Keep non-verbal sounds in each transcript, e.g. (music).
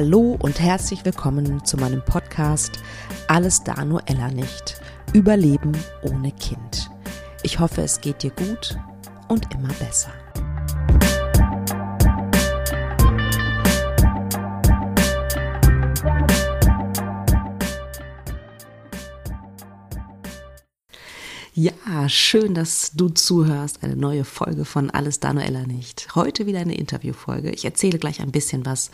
Hallo und herzlich willkommen zu meinem Podcast Alles da nur Ella nicht. Überleben ohne Kind. Ich hoffe, es geht dir gut und immer besser. Ja, schön, dass du zuhörst. Eine neue Folge von Alles Danuella nicht. Heute wieder eine Interviewfolge. Ich erzähle gleich ein bisschen was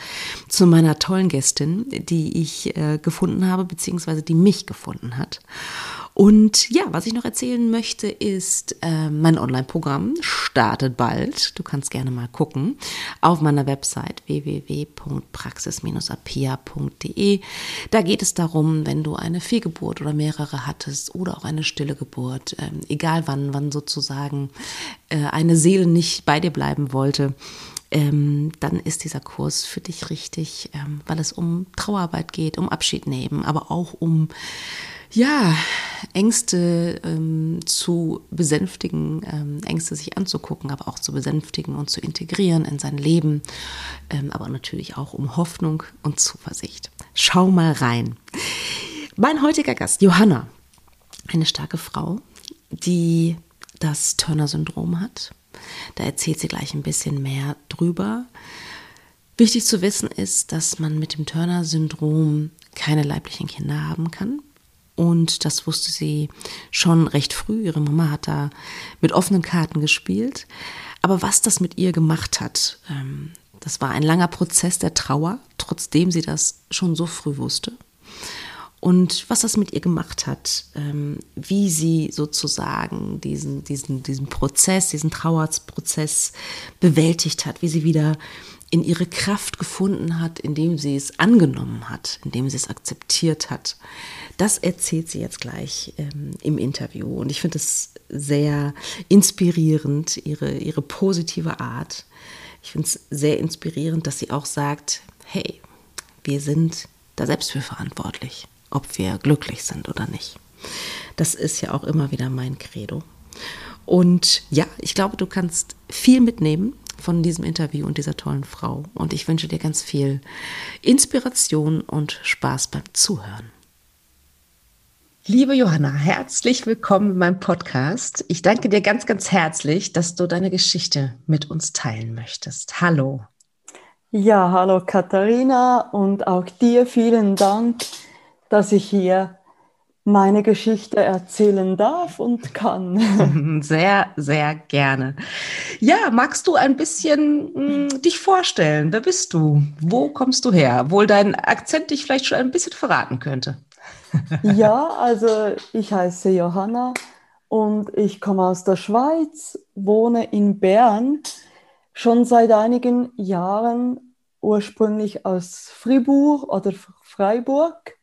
zu meiner tollen Gästin, die ich äh, gefunden habe, beziehungsweise die mich gefunden hat. Und ja, was ich noch erzählen möchte, ist, äh, mein Online-Programm startet bald. Du kannst gerne mal gucken auf meiner Website www.praxis-apia.de. Da geht es darum, wenn du eine Fehlgeburt oder mehrere hattest oder auch eine stille Geburt, äh, egal wann, wann sozusagen äh, eine Seele nicht bei dir bleiben wollte, ähm, dann ist dieser Kurs für dich richtig, ähm, weil es um Trauerarbeit geht, um Abschied nehmen, aber auch um ja, Ängste ähm, zu besänftigen, ähm, Ängste sich anzugucken, aber auch zu besänftigen und zu integrieren in sein Leben, ähm, aber natürlich auch um Hoffnung und Zuversicht. Schau mal rein. Mein heutiger Gast, Johanna, eine starke Frau, die das Turner-Syndrom hat. Da erzählt sie gleich ein bisschen mehr drüber. Wichtig zu wissen ist, dass man mit dem Turner-Syndrom keine leiblichen Kinder haben kann. Und das wusste sie schon recht früh. Ihre Mama hat da mit offenen Karten gespielt. Aber was das mit ihr gemacht hat, ähm, das war ein langer Prozess der Trauer, trotzdem sie das schon so früh wusste. Und was das mit ihr gemacht hat, ähm, wie sie sozusagen diesen, diesen, diesen Prozess, diesen Trauerprozess bewältigt hat, wie sie wieder in ihre Kraft gefunden hat, indem sie es angenommen hat, indem sie es akzeptiert hat. Das erzählt sie jetzt gleich ähm, im Interview. Und ich finde es sehr inspirierend, ihre, ihre positive Art. Ich finde es sehr inspirierend, dass sie auch sagt, hey, wir sind da selbst für verantwortlich, ob wir glücklich sind oder nicht. Das ist ja auch immer wieder mein Credo. Und ja, ich glaube, du kannst viel mitnehmen von diesem Interview und dieser tollen Frau. Und ich wünsche dir ganz viel Inspiration und Spaß beim Zuhören. Liebe Johanna, herzlich willkommen in meinem Podcast. Ich danke dir ganz, ganz herzlich, dass du deine Geschichte mit uns teilen möchtest. Hallo. Ja, hallo Katharina und auch dir vielen Dank, dass ich hier meine Geschichte erzählen darf und kann. (laughs) Sehr, sehr gerne. Ja, magst du ein bisschen mh, hm, dich vorstellen? Wer bist du? Wo kommst du her? Wohl dein Akzent dich vielleicht schon ein bisschen verraten könnte. (laughs) ja, also ich heiße Johanna und ich komme aus der Schweiz, wohne in Bern, schon seit einigen Jahren ursprünglich aus Fribourg oder Freiburg.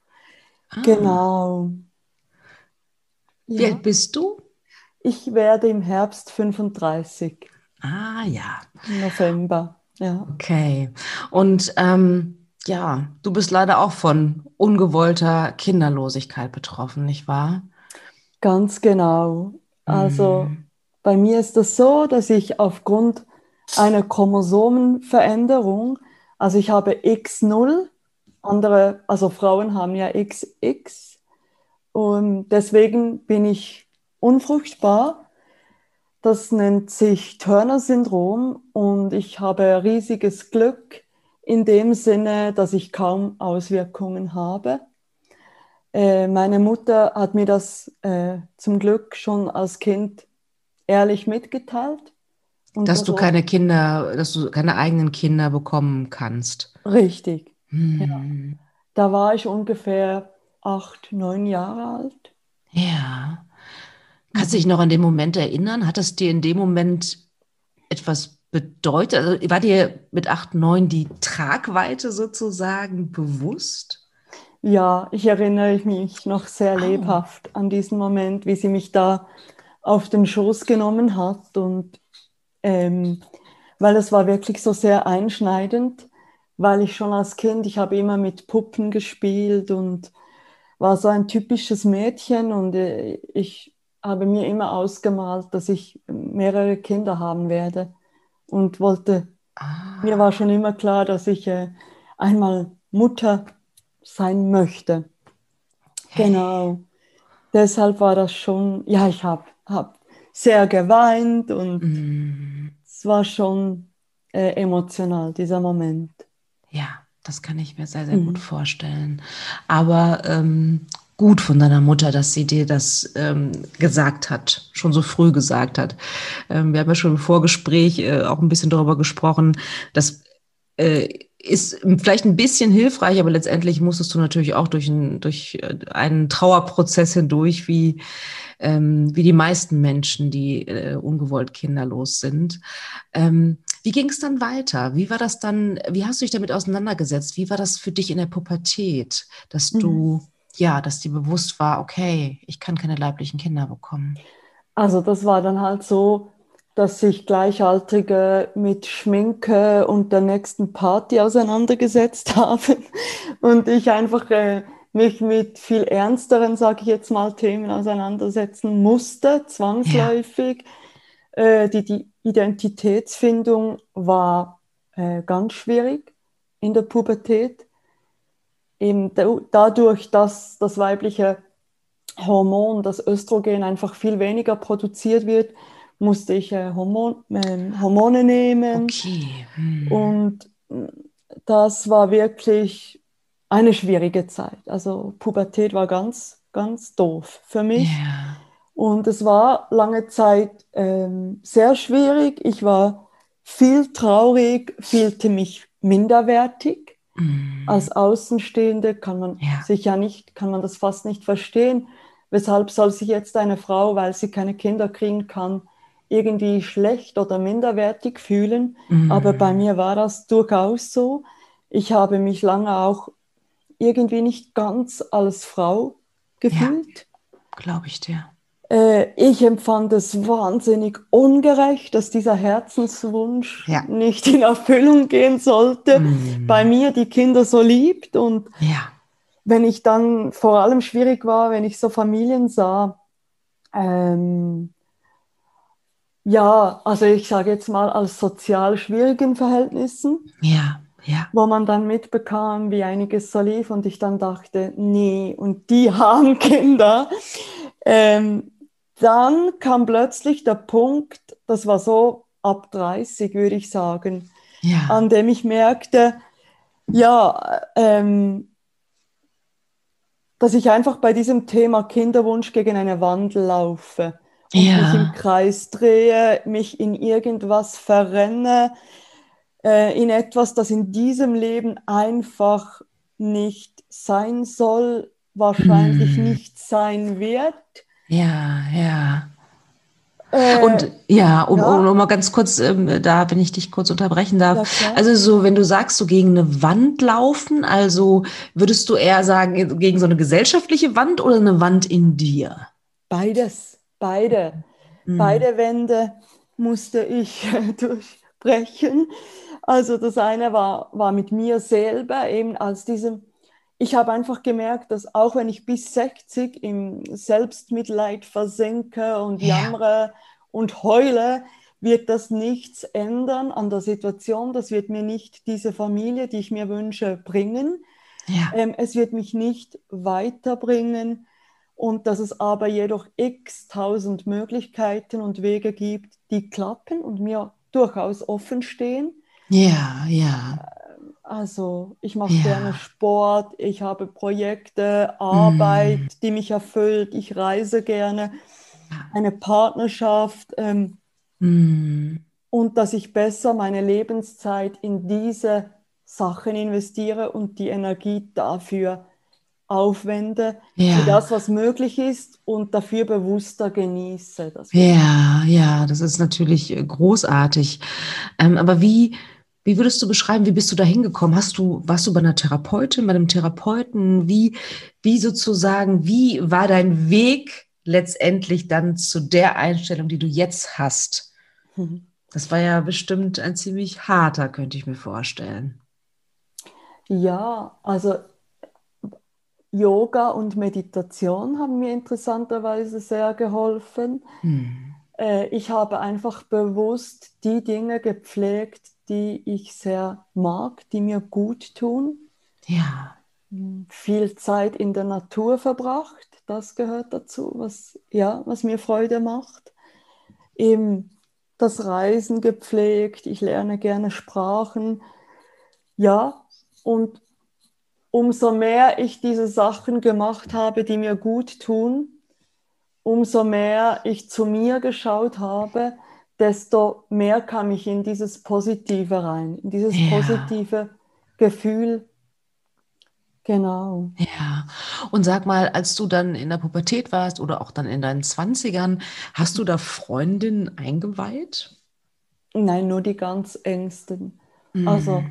Ah. Genau. Wie alt bist du? Ich werde im Herbst 35. Ah ja. November, ja. Okay. Und ähm, ja, du bist leider auch von ungewollter Kinderlosigkeit betroffen, nicht wahr? Ganz genau. Also mhm. bei mir ist das so, dass ich aufgrund einer Chromosomenveränderung, also ich habe X0, andere, also Frauen haben ja XX, und deswegen bin ich unfruchtbar. Das nennt sich Turner-Syndrom und ich habe riesiges Glück in dem Sinne, dass ich kaum Auswirkungen habe. Äh, meine Mutter hat mir das äh, zum Glück schon als Kind ehrlich mitgeteilt. dass du keine Kinder, dass du keine eigenen Kinder bekommen kannst. Richtig. Hm. Ja. Da war ich ungefähr acht, neun Jahre alt. Ja. Kannst du dich noch an den Moment erinnern? Hat es dir in dem Moment etwas bedeutet? Also war dir mit acht, neun die Tragweite sozusagen bewusst? Ja, ich erinnere mich noch sehr oh. lebhaft an diesen Moment, wie sie mich da auf den Schoß genommen hat und ähm, weil es war wirklich so sehr einschneidend, weil ich schon als Kind, ich habe immer mit Puppen gespielt und war so ein typisches Mädchen und äh, ich habe mir immer ausgemalt, dass ich mehrere Kinder haben werde und wollte, ah. mir war schon immer klar, dass ich äh, einmal Mutter sein möchte. Genau. Deshalb war das schon, ja, ich habe hab sehr geweint und mm. es war schon äh, emotional, dieser Moment. Ja, das kann ich mir sehr, sehr mhm. gut vorstellen. Aber ähm, gut von deiner Mutter, dass sie dir das ähm, gesagt hat, schon so früh gesagt hat. Ähm, wir haben ja schon im Vorgespräch äh, auch ein bisschen darüber gesprochen, dass äh, ist vielleicht ein bisschen hilfreich, aber letztendlich musstest du natürlich auch durch, ein, durch äh, einen Trauerprozess hindurch, wie, ähm, wie die meisten Menschen, die äh, ungewollt kinderlos sind. Ähm, wie ging es dann weiter? Wie war das dann, wie hast du dich damit auseinandergesetzt? Wie war das für dich in der Pubertät, dass du, mhm. ja, dass dir bewusst war, okay, ich kann keine leiblichen Kinder bekommen? Also das war dann halt so, dass sich Gleichaltrige mit Schminke und der nächsten Party auseinandergesetzt (laughs) haben und ich einfach äh, mich mit viel ernsteren, sage ich jetzt mal, Themen auseinandersetzen musste, zwangsläufig. Ja. Äh, die, die Identitätsfindung war äh, ganz schwierig in der Pubertät. Eben dadurch, dass das weibliche Hormon, das Östrogen, einfach viel weniger produziert wird, musste ich äh, Hormon, äh, Hormone nehmen. Okay. Hm. Und das war wirklich eine schwierige Zeit. Also Pubertät war ganz, ganz doof für mich. Yeah. Und es war lange Zeit ähm, sehr schwierig. Ich war viel traurig, fühlte mich minderwertig. Mm. Als Außenstehende kann man ja. sich ja nicht, kann man das fast nicht verstehen. Weshalb soll sich jetzt eine Frau, weil sie keine Kinder kriegen kann, irgendwie schlecht oder minderwertig fühlen. Mhm. Aber bei mir war das durchaus so. Ich habe mich lange auch irgendwie nicht ganz als Frau gefühlt. Ja, Glaube ich dir. Äh, ich empfand es wahnsinnig ungerecht, dass dieser Herzenswunsch ja. nicht in Erfüllung gehen sollte. Mhm. Bei mir die Kinder so liebt und ja. wenn ich dann vor allem schwierig war, wenn ich so Familien sah, ähm, ja, also ich sage jetzt mal aus sozial schwierigen Verhältnissen. Ja, ja. Wo man dann mitbekam, wie einiges so lief und ich dann dachte, nee, und die (laughs) haben Kinder. Ähm, dann kam plötzlich der Punkt, das war so ab 30, würde ich sagen, ja. an dem ich merkte, ja, ähm, dass ich einfach bei diesem Thema Kinderwunsch gegen eine Wand laufe und ja. mich im Kreis drehe, mich in irgendwas verrenne, äh, in etwas, das in diesem Leben einfach nicht sein soll, wahrscheinlich hm. nicht sein wird. Ja, ja. Äh, und ja, um, ja. Um, um, mal ganz kurz, ähm, da, wenn ich dich kurz unterbrechen darf. Ja, also so, wenn du sagst, so gegen eine Wand laufen, also würdest du eher sagen, gegen so eine gesellschaftliche Wand oder eine Wand in dir? Beides beide, mhm. beide Wände musste ich (laughs) durchbrechen. Also das eine war, war mit mir selber, eben als diesem, ich habe einfach gemerkt, dass auch wenn ich bis 60 im Selbstmitleid versinke und ja. jammere und heule, wird das nichts ändern an der Situation. Das wird mir nicht diese Familie, die ich mir wünsche, bringen. Ja. Ähm, es wird mich nicht weiterbringen und dass es aber jedoch x tausend Möglichkeiten und Wege gibt, die klappen und mir durchaus offen stehen. Ja, ja. Also ich mache ja. gerne Sport, ich habe Projekte, Arbeit, mm. die mich erfüllt, ich reise gerne, eine Partnerschaft ähm, mm. und dass ich besser meine Lebenszeit in diese Sachen investiere und die Energie dafür aufwende ja. für das, was möglich ist und dafür bewusster genieße. ja, ja, das ist natürlich äh, großartig. Ähm, aber wie, wie würdest du beschreiben, wie bist du da hingekommen? Hast du, warst du bei einer Therapeutin, bei einem Therapeuten? Wie, wie sozusagen, wie war dein Weg letztendlich dann zu der Einstellung, die du jetzt hast? Mhm. Das war ja bestimmt ein ziemlich harter, könnte ich mir vorstellen. Ja, also Yoga und Meditation haben mir interessanterweise sehr geholfen. Hm. Äh, ich habe einfach bewusst die Dinge gepflegt, die ich sehr mag, die mir gut tun. Ja. Viel Zeit in der Natur verbracht, das gehört dazu, was, ja, was mir Freude macht. Eben das Reisen gepflegt, ich lerne gerne Sprachen. Ja, und umso mehr ich diese Sachen gemacht habe, die mir gut tun, umso mehr ich zu mir geschaut habe, desto mehr kam ich in dieses Positive rein, in dieses ja. positive Gefühl. Genau. Ja, und sag mal, als du dann in der Pubertät warst oder auch dann in deinen Zwanzigern, hast du da Freundinnen eingeweiht? Nein, nur die ganz engsten. Mhm. Also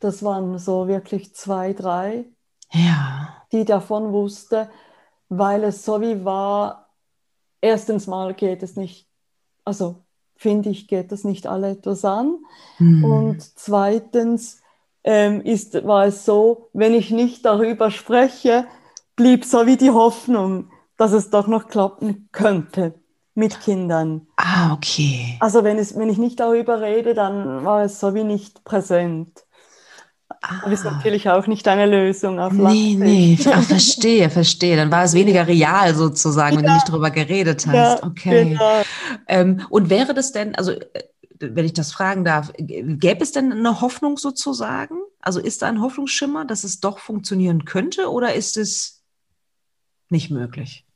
das waren so wirklich zwei, drei, ja. die davon wusste, weil es so wie war, erstens mal geht es nicht, also finde ich, geht das nicht alle etwas an. Mhm. Und zweitens ähm, ist, war es so, wenn ich nicht darüber spreche, blieb so wie die Hoffnung, dass es doch noch klappen könnte mit Kindern. Ah, okay. Also wenn, es, wenn ich nicht darüber rede, dann war es so wie nicht präsent. Ah. Ist natürlich auch nicht eine Lösung auf Nee, nee, Ach, verstehe, verstehe. Dann war es weniger real sozusagen, ja. wenn du nicht darüber geredet hast. Ja, okay. Genau. Ähm, und wäre das denn, also äh, wenn ich das fragen darf, gäbe es denn eine Hoffnung sozusagen? Also ist da ein Hoffnungsschimmer, dass es doch funktionieren könnte oder ist es nicht möglich?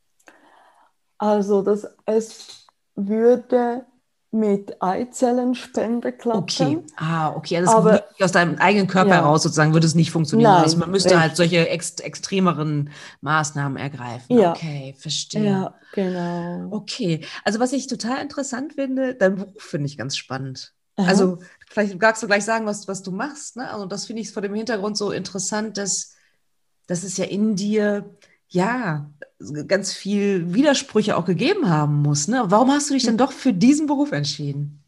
Also, dass es würde mit Eizellenspende klappen. Okay, ah, okay. Also aber aus deinem eigenen Körper ja. heraus sozusagen würde es nicht funktionieren. Nein, also man müsste echt. halt solche ext extremeren Maßnahmen ergreifen. Ja. Okay, verstehe. Ja, genau. Okay, also was ich total interessant finde, dein Beruf finde ich ganz spannend. Aha. Also vielleicht magst du gleich sagen, was, was du machst. Ne? Also das finde ich vor dem Hintergrund so interessant, dass, dass es ja in dir ja, ganz viel Widersprüche auch gegeben haben muss. Ne? Warum hast du dich denn doch für diesen Beruf entschieden?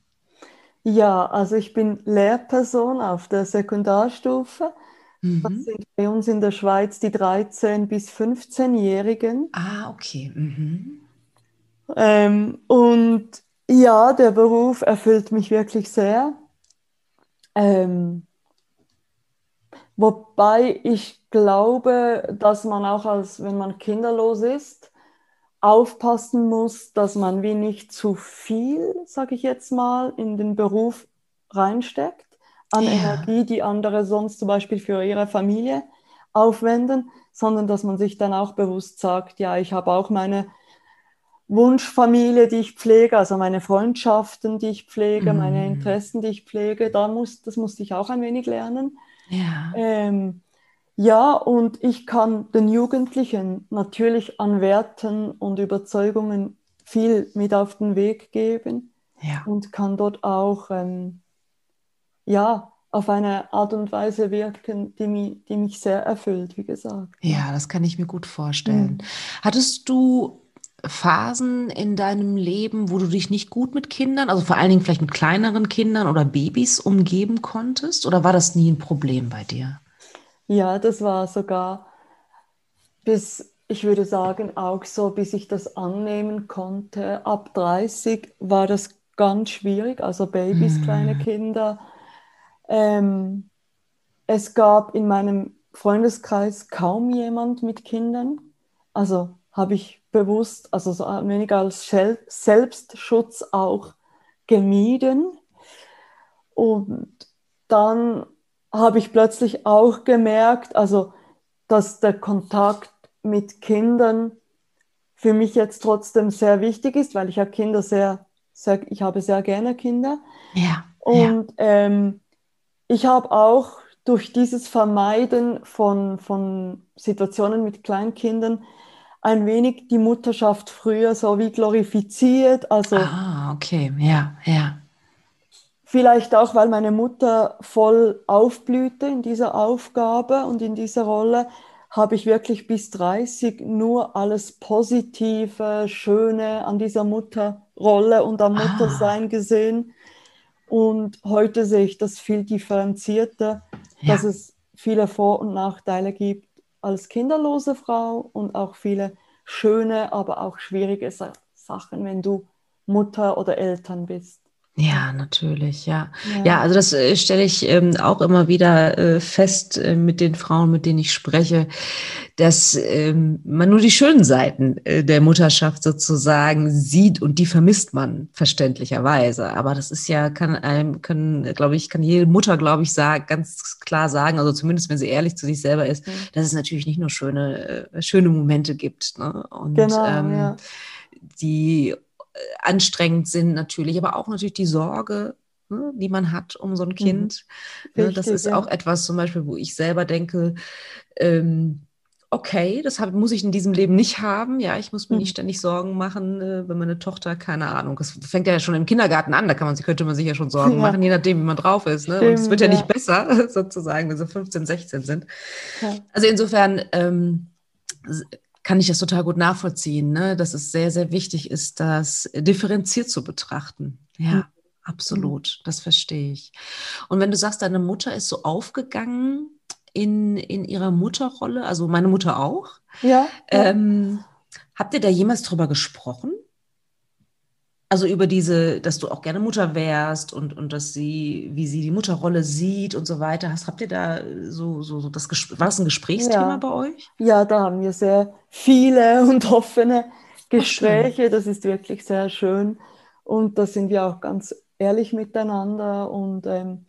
Ja, also ich bin Lehrperson auf der Sekundarstufe. Mhm. Das sind bei uns in der Schweiz die 13- bis 15-Jährigen. Ah, okay. Mhm. Ähm, und ja, der Beruf erfüllt mich wirklich sehr. Ähm, wobei ich glaube, dass man auch als, wenn man kinderlos ist, aufpassen muss, dass man wie nicht zu viel, sage ich jetzt mal, in den Beruf reinsteckt, an ja. Energie, die andere sonst zum Beispiel für ihre Familie aufwenden, sondern dass man sich dann auch bewusst sagt, ja, ich habe auch meine Wunschfamilie, die ich pflege, also meine Freundschaften, die ich pflege, mm. meine Interessen, die ich pflege, da muss, das musste ich auch ein wenig lernen. Ja. Ähm, ja, und ich kann den Jugendlichen natürlich an Werten und Überzeugungen viel mit auf den Weg geben ja. und kann dort auch ähm, ja, auf eine Art und Weise wirken, die mich, die mich sehr erfüllt, wie gesagt. Ja, das kann ich mir gut vorstellen. Mhm. Hattest du Phasen in deinem Leben, wo du dich nicht gut mit Kindern, also vor allen Dingen vielleicht mit kleineren Kindern oder Babys umgeben konntest? Oder war das nie ein Problem bei dir? Ja, das war sogar bis, ich würde sagen, auch so, bis ich das annehmen konnte. Ab 30 war das ganz schwierig, also Babys, mhm. kleine Kinder. Ähm, es gab in meinem Freundeskreis kaum jemand mit Kindern. Also habe ich bewusst, also so ein wenig als Selbstschutz auch gemieden. Und dann habe ich plötzlich auch gemerkt, also dass der Kontakt mit Kindern für mich jetzt trotzdem sehr wichtig ist, weil ich ja Kinder sehr, sehr ich habe sehr gerne Kinder. Ja. Und ja. Ähm, ich habe auch durch dieses Vermeiden von, von Situationen mit Kleinkindern ein wenig die Mutterschaft früher so wie glorifiziert. Also, ah, okay, ja, ja. Vielleicht auch, weil meine Mutter voll aufblühte in dieser Aufgabe und in dieser Rolle, habe ich wirklich bis 30 nur alles Positive, Schöne an dieser Mutterrolle und am ah. Muttersein gesehen. Und heute sehe ich das viel differenzierter, ja. dass es viele Vor- und Nachteile gibt als kinderlose Frau und auch viele schöne, aber auch schwierige Sachen, wenn du Mutter oder Eltern bist. Ja, natürlich, ja. Ja, ja also das äh, stelle ich ähm, auch immer wieder äh, fest äh, mit den Frauen, mit denen ich spreche, dass ähm, man nur die schönen Seiten äh, der Mutterschaft sozusagen sieht und die vermisst man verständlicherweise. Aber das ist ja, kann einem, können, glaube ich, kann jede Mutter, glaube ich, sagen, ganz klar sagen, also zumindest wenn sie ehrlich zu sich selber ist, mhm. dass es natürlich nicht nur schöne, äh, schöne Momente gibt. Ne? Und genau, ähm, ja. die anstrengend sind natürlich, aber auch natürlich die Sorge, ne, die man hat um so ein mhm. Kind. Mhm. Richtig, das ist ja. auch etwas zum Beispiel, wo ich selber denke, ähm, okay, das hab, muss ich in diesem Leben nicht haben. Ja, ich muss mir nicht mhm. ständig Sorgen machen, äh, wenn meine Tochter, keine Ahnung, das fängt ja schon im Kindergarten an, da kann man, könnte man sich ja schon Sorgen ja. machen, je nachdem, wie man drauf ist. Ne? Stimmt, Und es wird ja, ja, nicht besser, (laughs) sozusagen, wenn sie 15, 16 sind. Ja. Also insofern ähm, kann ich das total gut nachvollziehen, ne? dass es sehr, sehr wichtig ist, das differenziert zu betrachten. Ja. Mhm. Absolut, das verstehe ich. Und wenn du sagst, deine Mutter ist so aufgegangen in, in ihrer Mutterrolle, also meine Mutter auch. Ja. Ähm, habt ihr da jemals drüber gesprochen? Also über diese, dass du auch gerne Mutter wärst und, und dass sie, wie sie die Mutterrolle sieht und so weiter. Hast, habt ihr da so, so, so das war das ein Gesprächsthema ja. bei euch? Ja, da haben wir sehr viele (laughs) und offene Gespräche. Ach, das ist wirklich sehr schön. Und da sind wir auch ganz ehrlich miteinander. Und ähm,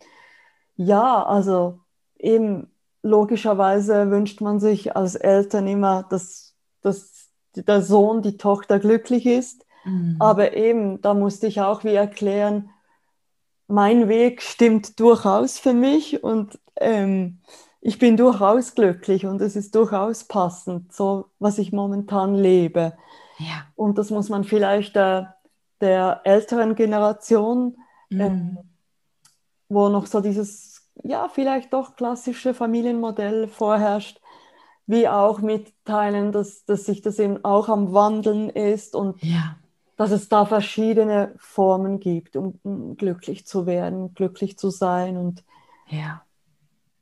ja, also eben logischerweise wünscht man sich als Eltern immer, dass, dass der Sohn, die Tochter glücklich ist. Mhm. Aber eben, da musste ich auch wie erklären, mein Weg stimmt durchaus für mich und ähm, ich bin durchaus glücklich und es ist durchaus passend, so was ich momentan lebe. Ja. Und das muss man vielleicht der, der älteren Generation, mhm. ähm, wo noch so dieses ja, vielleicht doch klassische Familienmodell vorherrscht, wie auch mitteilen, dass, dass sich das eben auch am Wandeln ist und ja. Dass es da verschiedene Formen gibt, um, um, glücklich zu werden, glücklich zu sein. Und ja.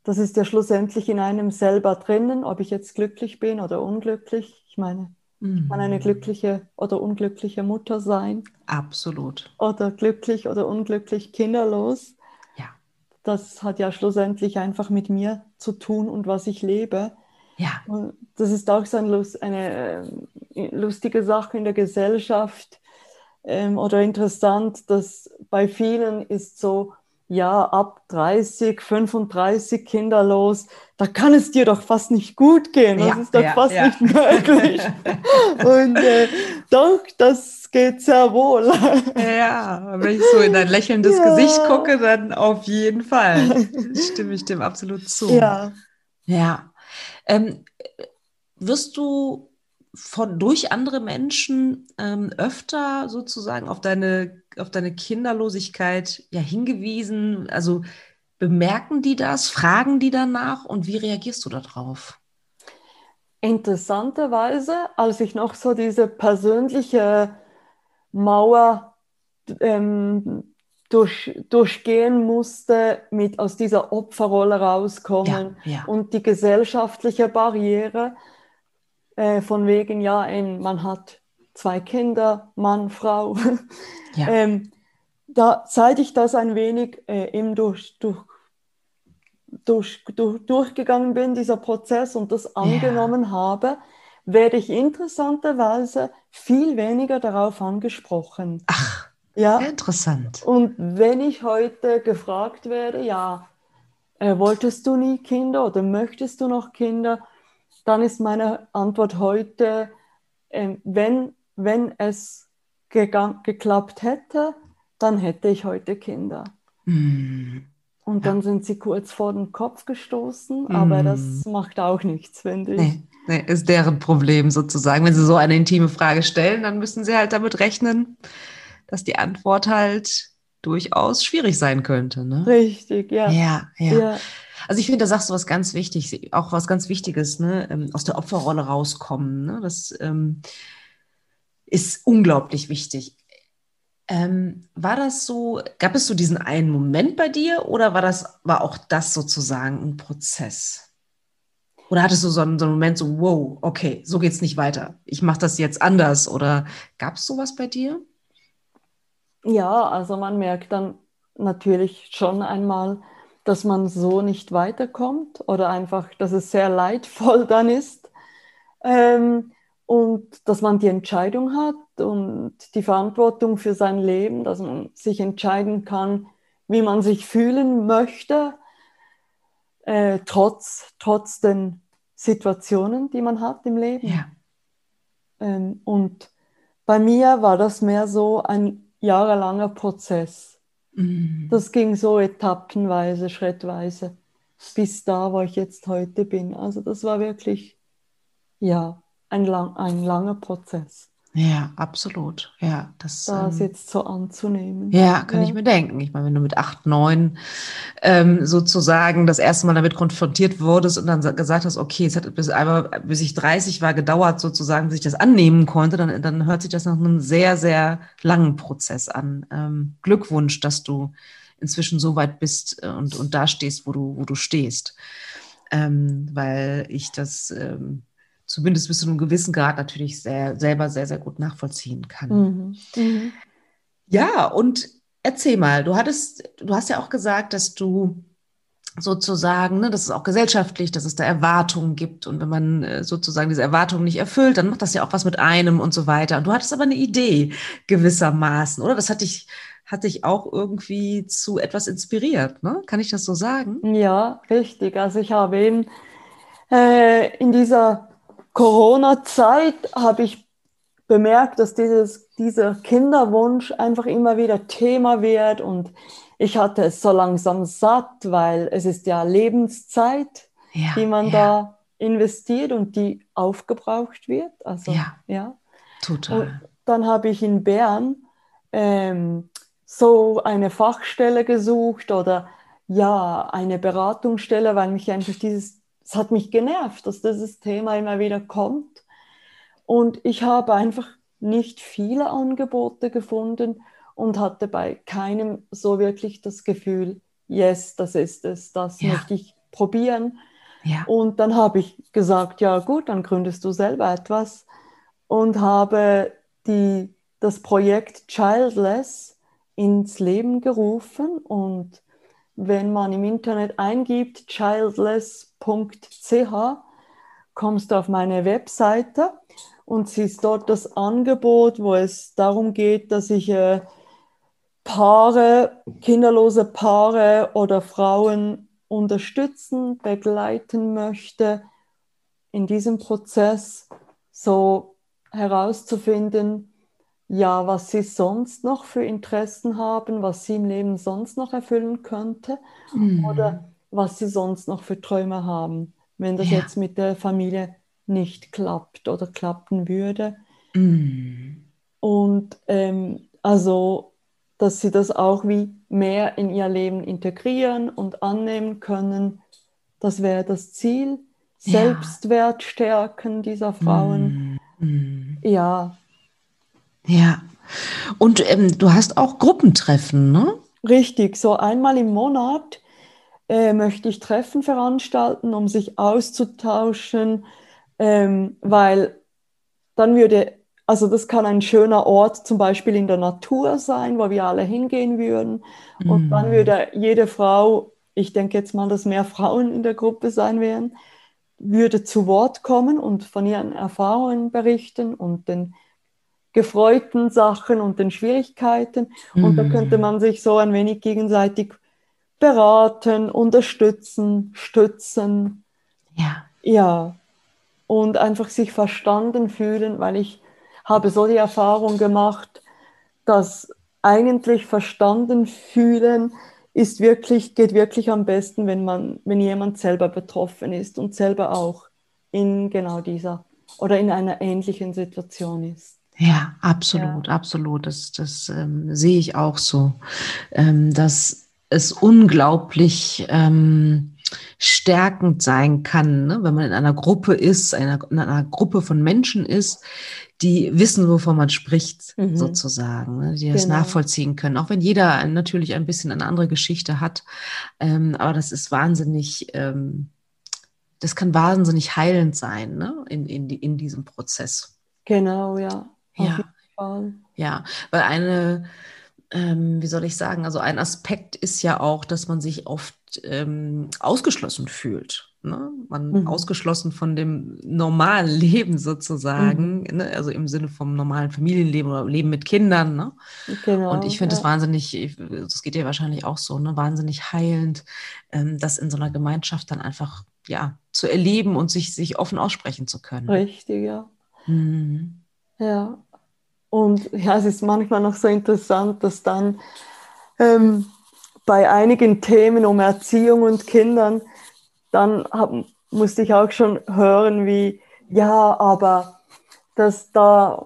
das ist ja schlussendlich in einem selber drinnen, ob ich jetzt glücklich bin oder unglücklich. Ich meine, ich kann eine mhm. glückliche oder unglückliche Mutter sein. Absolut. Oder glücklich oder unglücklich kinderlos das hat ja schlussendlich einfach mit mir zu tun und was ich lebe. Ja. Und das ist auch so eine äh, lustige Sache in der Gesellschaft ähm, oder interessant, dass bei vielen ist so, ja, ab 30, 35 kinderlos, da kann es dir doch fast nicht gut gehen. Das ja, ist doch ja, fast ja. nicht möglich. (laughs) Und äh, doch, das geht sehr wohl. Ja, wenn ich so in dein lächelndes Gesicht gucke, dann auf jeden Fall. Stimme ich dem absolut zu. Ja. Ja. Ähm, wirst du von, durch andere Menschen ähm, öfter sozusagen auf deine, auf deine Kinderlosigkeit ja hingewiesen? Also bemerken die das, fragen die danach und wie reagierst du darauf? Interessanterweise, als ich noch so diese persönliche Mauer ähm, durch, durchgehen musste, mit aus dieser Opferrolle rauskommen ja, ja. und die gesellschaftliche Barriere, äh, von wegen, ja, eben, man hat zwei Kinder, Mann, Frau. (laughs) Ja. ähm, da, seit ich das ein wenig äh, eben durch, durch, durch, durch, durchgegangen bin, dieser Prozess und das angenommen ja. habe, werde ich interessanterweise viel weniger darauf angesprochen. Ach, ja. interessant. Und wenn ich heute gefragt werde, ja, äh, wolltest du nie Kinder oder möchtest du noch Kinder, dann ist meine Antwort heute, äh, wenn, wenn es geklappt hätte, dann hätte ich heute Kinder. Mm. Und dann ja. sind sie kurz vor den Kopf gestoßen, mm. aber das macht auch nichts, finde ich. Nee, nee, ist deren Problem sozusagen. Wenn sie so eine intime Frage stellen, dann müssen sie halt damit rechnen, dass die Antwort halt durchaus schwierig sein könnte. Ne? Richtig, ja. Ja, ja. ja. Also ich finde, da sagst du was ganz Wichtiges, auch was ganz Wichtiges, ne? Ähm, aus der Opferrolle rauskommen. Ne? Das ähm, ist unglaublich wichtig. Ähm, war das so, gab es so diesen einen Moment bei dir oder war das, war auch das sozusagen ein Prozess? Oder hattest du so einen, so einen Moment so, wow, okay, so geht es nicht weiter. Ich mache das jetzt anders. Oder gab es sowas bei dir? Ja, also man merkt dann natürlich schon einmal, dass man so nicht weiterkommt oder einfach, dass es sehr leidvoll (laughs) dann ist. Ähm, und dass man die Entscheidung hat und die Verantwortung für sein Leben, dass man sich entscheiden kann, wie man sich fühlen möchte, äh, trotz, trotz den Situationen, die man hat im Leben. Ja. Ähm, und bei mir war das mehr so ein jahrelanger Prozess. Mhm. Das ging so etappenweise, schrittweise, bis da, wo ich jetzt heute bin. Also das war wirklich, ja, ein, lang, ein langer Prozess. Ja, absolut. Ja, das, das ähm, jetzt so anzunehmen. Ja, kann ja. ich mir denken. Ich meine, wenn du mit acht, neun ähm, sozusagen das erste Mal damit konfrontiert wurdest und dann gesagt hast, okay, es hat bis einmal, bis ich 30 war, gedauert, sozusagen, bis ich das annehmen konnte, dann, dann hört sich das nach einem sehr, sehr langen Prozess an. Ähm, Glückwunsch, dass du inzwischen so weit bist äh, und, und da stehst, wo du, wo du stehst. Ähm, weil ich das ähm, zumindest bis zu einem gewissen Grad natürlich sehr, selber sehr, sehr gut nachvollziehen kann. Mhm. Mhm. Ja, und erzähl mal, du hattest, du hast ja auch gesagt, dass du sozusagen, ne, dass es auch gesellschaftlich, dass es da Erwartungen gibt und wenn man äh, sozusagen diese Erwartungen nicht erfüllt, dann macht das ja auch was mit einem und so weiter. Und du hattest aber eine Idee gewissermaßen, oder? Das hat dich, hat dich auch irgendwie zu etwas inspiriert, ne? Kann ich das so sagen? Ja, richtig. Also ich habe eben äh, in dieser Corona-Zeit habe ich bemerkt, dass dieses, dieser Kinderwunsch einfach immer wieder Thema wird und ich hatte es so langsam satt, weil es ist ja Lebenszeit, ja, die man ja. da investiert und die aufgebraucht wird. Also, ja, ja. total. Und dann habe ich in Bern ähm, so eine Fachstelle gesucht oder ja, eine Beratungsstelle, weil mich einfach dieses es hat mich genervt, dass dieses Thema immer wieder kommt. Und ich habe einfach nicht viele Angebote gefunden und hatte bei keinem so wirklich das Gefühl, yes, das ist es, das ja. möchte ich probieren. Ja. Und dann habe ich gesagt, ja gut, dann gründest du selber etwas und habe die, das Projekt Childless ins Leben gerufen und wenn man im Internet eingibt, childless.ch, kommst du auf meine Webseite und siehst dort das Angebot, wo es darum geht, dass ich äh, Paare, kinderlose Paare oder Frauen unterstützen, begleiten möchte, in diesem Prozess so herauszufinden, ja, was sie sonst noch für Interessen haben, was sie im Leben sonst noch erfüllen könnte mhm. oder was sie sonst noch für Träume haben, wenn das ja. jetzt mit der Familie nicht klappt oder klappen würde. Mhm. Und ähm, also, dass sie das auch wie mehr in ihr Leben integrieren und annehmen können, das wäre das Ziel. Selbstwert stärken dieser Frauen. Mhm. Ja, ja. Und ähm, du hast auch Gruppentreffen, ne? Richtig, so einmal im Monat äh, möchte ich Treffen veranstalten, um sich auszutauschen, ähm, weil dann würde, also das kann ein schöner Ort zum Beispiel in der Natur sein, wo wir alle hingehen würden. Und mm. dann würde jede Frau, ich denke jetzt mal, dass mehr Frauen in der Gruppe sein werden, würde zu Wort kommen und von ihren Erfahrungen berichten und den gefreuten Sachen und den Schwierigkeiten. Mhm. Und da könnte mhm. man sich so ein wenig gegenseitig beraten, unterstützen, stützen. Ja. Ja. Und einfach sich verstanden fühlen, weil ich habe so die Erfahrung gemacht, dass eigentlich verstanden fühlen ist wirklich, geht wirklich am besten, wenn man, wenn jemand selber betroffen ist und selber auch in genau dieser oder in einer ähnlichen Situation ist. Ja, absolut, ja. absolut. Das, das ähm, sehe ich auch so, ähm, dass es unglaublich ähm, stärkend sein kann, ne? wenn man in einer Gruppe ist, einer, in einer Gruppe von Menschen ist, die wissen, wovon man spricht, mhm. sozusagen, ne? die das genau. nachvollziehen können. Auch wenn jeder natürlich ein bisschen eine andere Geschichte hat. Ähm, aber das ist wahnsinnig, ähm, das kann wahnsinnig heilend sein ne? in, in, in diesem Prozess. Genau, ja. Ja. Ja, weil eine, ähm, wie soll ich sagen, also ein Aspekt ist ja auch, dass man sich oft ähm, ausgeschlossen fühlt. Ne? Man mhm. ausgeschlossen von dem normalen (laughs) Leben sozusagen, mhm. ne? also im Sinne vom normalen Familienleben oder Leben mit Kindern. Ne? Genau, und ich finde es ja. wahnsinnig, das geht dir wahrscheinlich auch so, ne? wahnsinnig heilend, ähm, das in so einer Gemeinschaft dann einfach ja, zu erleben und sich, sich offen aussprechen zu können. Richtig, ja. Mhm. Ja. Und ja, es ist manchmal noch so interessant, dass dann ähm, bei einigen Themen um Erziehung und Kindern, dann hab, musste ich auch schon hören, wie, ja, aber dass da,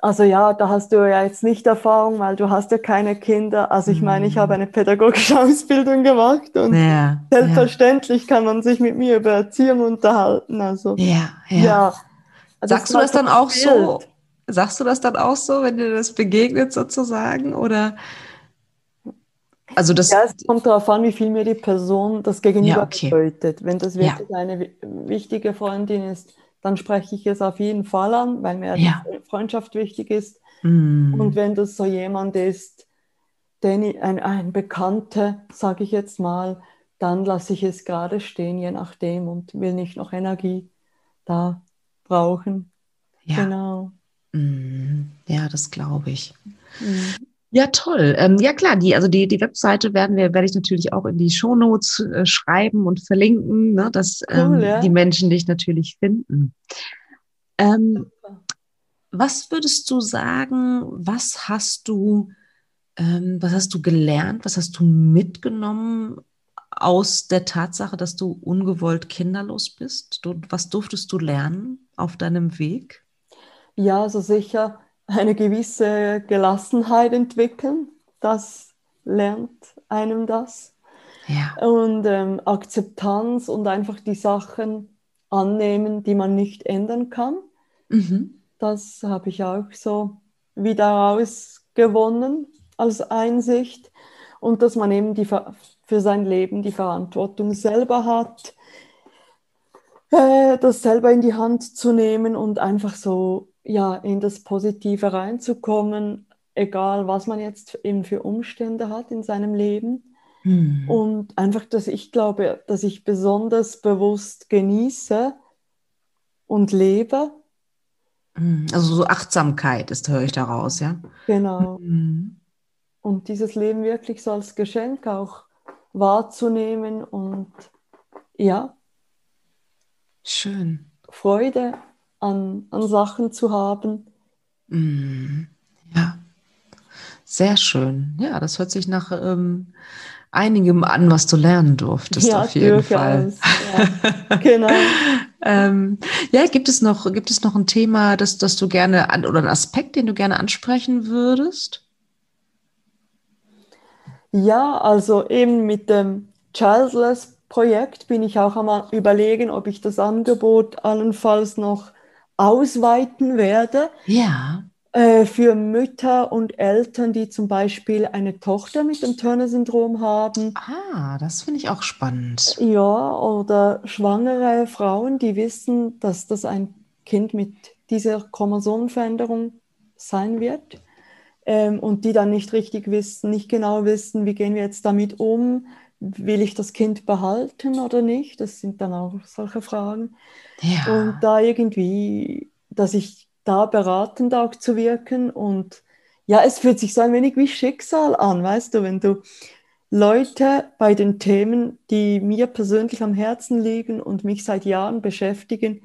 also ja, da hast du ja jetzt nicht Erfahrung, weil du hast ja keine Kinder. Also ich meine, ich habe mhm. eine pädagogische (laughs) Ausbildung gemacht und ja, selbstverständlich ja. kann man sich mit mir über Erziehung unterhalten. Also ja, ja. ja also Sagst du das dann auch so? Sagst du das dann auch so, wenn dir das begegnet sozusagen? Oder also das ja, es kommt darauf an, wie viel mir die Person das Gegenüber ja, okay. bedeutet. Wenn das wirklich ja. eine wichtige Freundin ist, dann spreche ich es auf jeden Fall an, weil mir ja. die Freundschaft wichtig ist. Mm. Und wenn das so jemand ist, den ein, ein Bekannter, sage ich jetzt mal, dann lasse ich es gerade stehen, je nachdem, und will nicht noch Energie da brauchen. Ja. Genau. Mm. Ja, das glaube ich. Mm. Ja, toll. Ähm, ja, klar, die, also die, die Webseite werden wir, werde ich natürlich auch in die Shownotes äh, schreiben und verlinken, ne, dass ähm, cool, ja. die Menschen dich natürlich finden. Ähm, was würdest du sagen, was hast du, ähm, was hast du gelernt, was hast du mitgenommen aus der Tatsache, dass du ungewollt kinderlos bist? Du, was durftest du lernen auf deinem Weg? Ja, also sicher eine gewisse Gelassenheit entwickeln. Das lernt einem das. Ja. Und ähm, Akzeptanz und einfach die Sachen annehmen, die man nicht ändern kann. Mhm. Das habe ich auch so wieder rausgewonnen als Einsicht. Und dass man eben die, für sein Leben die Verantwortung selber hat, äh, das selber in die Hand zu nehmen und einfach so ja, in das Positive reinzukommen, egal was man jetzt eben für Umstände hat in seinem Leben. Mhm. Und einfach, dass ich glaube, dass ich besonders bewusst genieße und lebe. Hm. Also so Achtsamkeit ist, höre ich daraus, ja? Genau. Mhm. Und dieses Leben wirklich so als Geschenk auch wahrzunehmen und ja. Schön. Freude an, an Sachen zu haben. Mm, ja, sehr schön. Ja, das hört sich nach ähm, einigem an, was du lernen durftest, ja, auf jeden Fall. Ja, genau. (laughs) ähm, ja, gibt es noch, gibt es noch ein Thema, das, das du gerne an, oder einen Aspekt, den du gerne ansprechen würdest? Ja, also eben mit dem Childless Projekt bin ich auch einmal überlegen, ob ich das Angebot allenfalls noch ausweiten werde. Ja. Äh, für Mütter und Eltern, die zum Beispiel eine Tochter mit dem Turner-Syndrom haben. Ah, das finde ich auch spannend. Ja, oder schwangere Frauen, die wissen, dass das ein Kind mit dieser Chromosomenveränderung sein wird. Ähm, und die dann nicht richtig wissen, nicht genau wissen, wie gehen wir jetzt damit um, will ich das Kind behalten oder nicht? Das sind dann auch solche Fragen. Ja. Und da irgendwie, dass ich da beratend auch zu wirken und ja, es fühlt sich so ein wenig wie Schicksal an, weißt du, wenn du Leute bei den Themen, die mir persönlich am Herzen liegen und mich seit Jahren beschäftigen,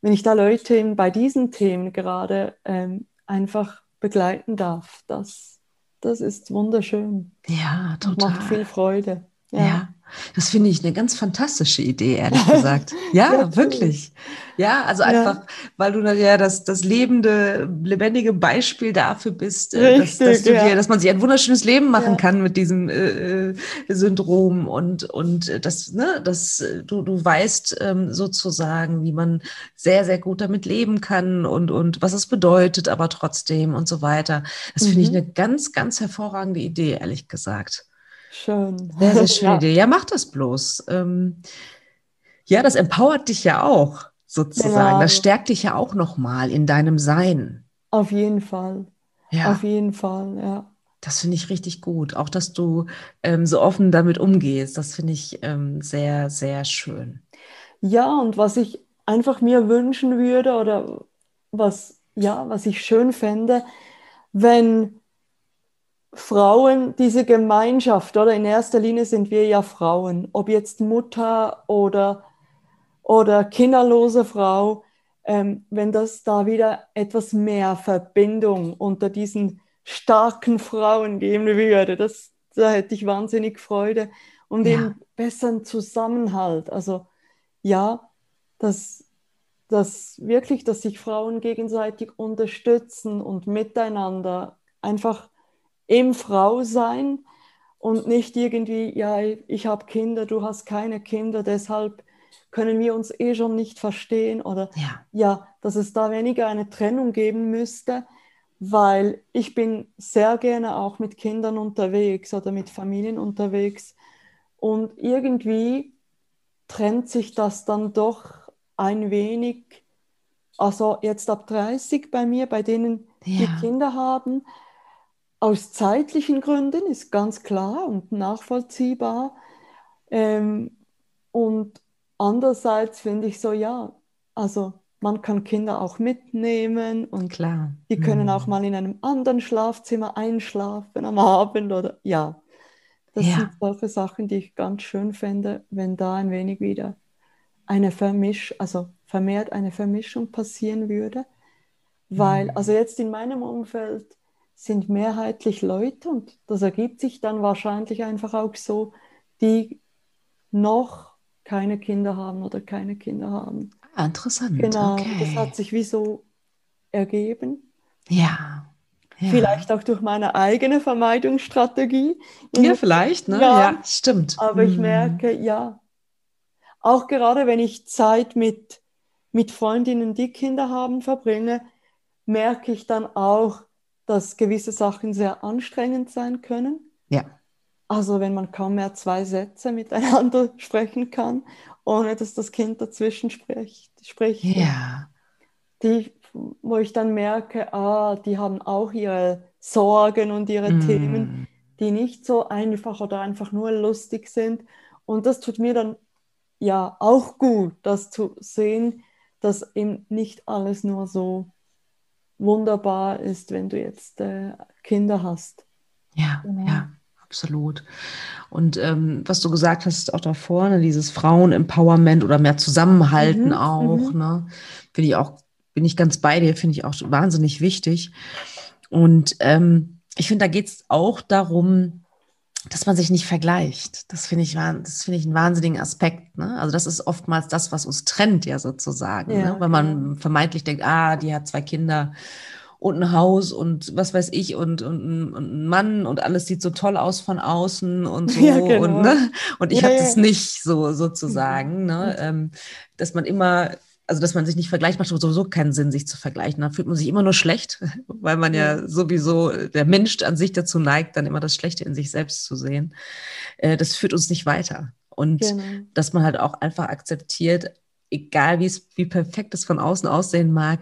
wenn ich da Leute bei diesen Themen gerade ähm, einfach begleiten darf, das, das ist wunderschön. Ja, total. Macht viel Freude. Ja. ja. Das finde ich eine ganz fantastische Idee, ehrlich (laughs) gesagt. Ja, ja wirklich. Ja, also einfach, ja. weil du ja das, das lebende, lebendige Beispiel dafür bist, Richtig, äh, dass, dass, ja. dir, dass man sich ein wunderschönes Leben machen kann mit diesem äh, äh, Syndrom und, und das, ne, das, du, du weißt ähm, sozusagen, wie man sehr, sehr gut damit leben kann und, und was es bedeutet, aber trotzdem und so weiter. Das finde ich mhm. eine ganz, ganz hervorragende Idee, ehrlich gesagt. Schön. Sehr, sehr schöne ja. Idee. Ja, mach das bloß. Ähm, ja, das empowert dich ja auch sozusagen. Genau. Das stärkt dich ja auch nochmal in deinem Sein. Auf jeden Fall. Ja. Auf jeden Fall, ja. Das finde ich richtig gut. Auch, dass du ähm, so offen damit umgehst. Das finde ich ähm, sehr, sehr schön. Ja, und was ich einfach mir wünschen würde oder was, ja, was ich schön fände, wenn Frauen diese Gemeinschaft, oder in erster Linie sind wir ja Frauen, ob jetzt Mutter oder, oder kinderlose Frau, ähm, wenn das da wieder etwas mehr Verbindung unter diesen starken Frauen geben würde, das, da hätte ich wahnsinnig Freude und ja. eben besseren Zusammenhalt. Also ja, dass, dass wirklich, dass sich Frauen gegenseitig unterstützen und miteinander einfach im Frausein und nicht irgendwie, ja, ich habe Kinder, du hast keine Kinder, deshalb können wir uns eh schon nicht verstehen oder ja. ja, dass es da weniger eine Trennung geben müsste, weil ich bin sehr gerne auch mit Kindern unterwegs oder mit Familien unterwegs und irgendwie trennt sich das dann doch ein wenig, also jetzt ab 30 bei mir, bei denen ja. die Kinder haben, aus zeitlichen Gründen ist ganz klar und nachvollziehbar. Ähm, und andererseits finde ich so, ja, also man kann Kinder auch mitnehmen und klar. die können mhm. auch mal in einem anderen Schlafzimmer einschlafen am Abend oder ja. Das ja. sind solche Sachen, die ich ganz schön fände, wenn da ein wenig wieder eine Vermisch, also vermehrt eine Vermischung passieren würde. Weil, mhm. also jetzt in meinem Umfeld sind mehrheitlich Leute und das ergibt sich dann wahrscheinlich einfach auch so, die noch keine Kinder haben oder keine Kinder haben. Interessant. Genau, okay. das hat sich wie so ergeben. Ja. ja. Vielleicht auch durch meine eigene Vermeidungsstrategie. Ja, vielleicht, ne? Ja, ja stimmt. Aber ich mhm. merke, ja, auch gerade wenn ich Zeit mit, mit Freundinnen, die Kinder haben, verbringe, merke ich dann auch, dass gewisse Sachen sehr anstrengend sein können. Ja. Also wenn man kaum mehr zwei Sätze miteinander (laughs) sprechen kann, ohne dass das Kind dazwischen spricht. spricht. Ja. Die, wo ich dann merke, ah, die haben auch ihre Sorgen und ihre mm. Themen, die nicht so einfach oder einfach nur lustig sind. Und das tut mir dann ja auch gut, das zu sehen, dass eben nicht alles nur so wunderbar ist, wenn du jetzt äh, Kinder hast. Ja, genau. ja, absolut. Und ähm, was du gesagt hast, auch da vorne, dieses Frauen-Empowerment oder mehr Zusammenhalten mhm, auch, mhm. ne? Finde ich auch, bin ich ganz bei dir, finde ich auch wahnsinnig wichtig. Und ähm, ich finde, da geht es auch darum, dass man sich nicht vergleicht. Das finde ich, das finde ich einen wahnsinnigen Aspekt. Ne? Also das ist oftmals das, was uns trennt, ja sozusagen. Ja, ne? Wenn man vermeintlich denkt, ah, die hat zwei Kinder und ein Haus und was weiß ich und, und, und ein Mann und alles sieht so toll aus von außen und (laughs) so. Ja, genau. und, ne? und ich ja, habe das nicht so sozusagen, ne? Mhm. Ähm, dass man immer also dass man sich nicht vergleicht, macht sowieso keinen Sinn, sich zu vergleichen. Da fühlt man sich immer nur schlecht, (laughs) weil man ja sowieso, der Mensch an sich dazu neigt, dann immer das Schlechte in sich selbst zu sehen. Äh, das führt uns nicht weiter. Und genau. dass man halt auch einfach akzeptiert, egal wie es, wie perfekt es von außen aussehen mag,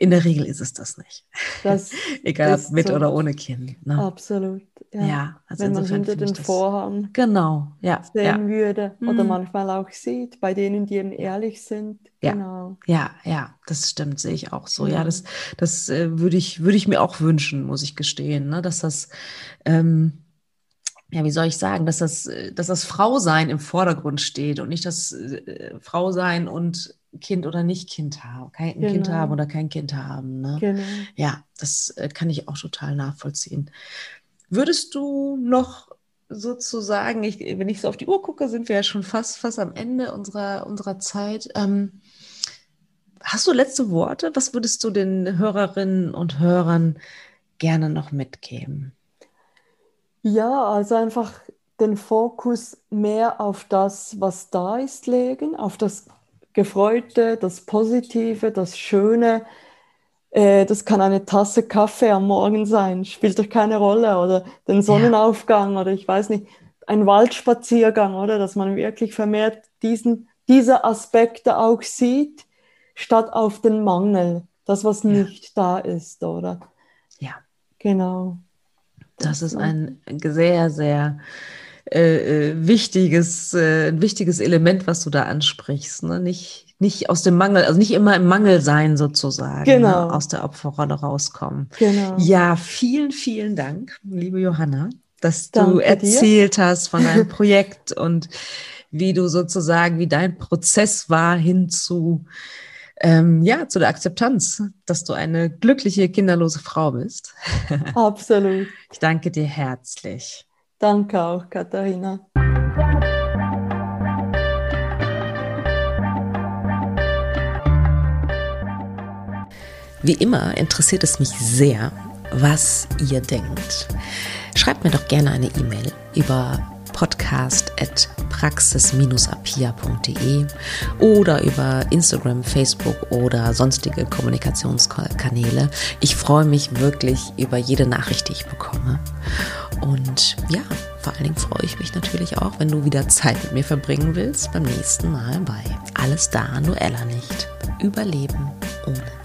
in der Regel ist es das nicht. Das (laughs) Egal ob mit so oder ohne Kind. Ne? Absolut. Ja. ja also Wenn man hinter den Vorhang genau, ja, sehen ja. würde oder mhm. manchmal auch sieht, bei denen, die eben ehrlich sind. Ja, genau. ja, ja, das stimmt, sehe ich auch so. Ja, das, das äh, würde ich, würde ich mir auch wünschen, muss ich gestehen, ne? dass das ähm, ja, wie soll ich sagen, dass das, äh, dass das Frausein im Vordergrund steht und nicht das äh, Frausein und Kind oder nicht Kind haben, kein genau. Kind haben oder kein Kind haben. Ne? Genau. Ja, das äh, kann ich auch total nachvollziehen. Würdest du noch sozusagen, ich, wenn ich so auf die Uhr gucke, sind wir ja schon fast, fast am Ende unserer, unserer Zeit. Ähm, hast du letzte Worte? Was würdest du den Hörerinnen und Hörern gerne noch mitgeben? Ja, also einfach den Fokus mehr auf das, was da ist, legen, auf das Gefreute, das Positive, das Schöne. Äh, das kann eine Tasse Kaffee am Morgen sein, spielt doch keine Rolle. Oder den Sonnenaufgang ja. oder ich weiß nicht, ein Waldspaziergang, oder? Dass man wirklich vermehrt diesen, diese Aspekte auch sieht, statt auf den Mangel, das, was ja. nicht da ist, oder? Ja. Genau. Das ist ein sehr, sehr äh, äh, wichtiges, äh, ein wichtiges Element, was du da ansprichst. Ne? Nicht, nicht aus dem Mangel, also nicht immer im Mangel sein sozusagen, ne? genau. Ne? aus der Opferrolle rauskommen. Genau. Ja, vielen, vielen Dank, liebe Johanna, dass Danke du erzählt dir. hast von deinem (laughs) Projekt und wie du sozusagen, wie dein Prozess war hin zu ähm, ja, zu der Akzeptanz, dass du eine glückliche, kinderlose Frau bist. (laughs) Absolut. Ich danke dir herzlich. Danke auch, Katharina. Wie immer interessiert es mich sehr, was ihr denkt. Schreibt mir doch gerne eine E-Mail über podcast.praxis-apia.de oder über Instagram, Facebook oder sonstige Kommunikationskanäle. Ich freue mich wirklich über jede Nachricht, die ich bekomme. Und ja, vor allen Dingen freue ich mich natürlich auch, wenn du wieder Zeit mit mir verbringen willst beim nächsten Mal bei Alles da, Noella nicht. Überleben ohne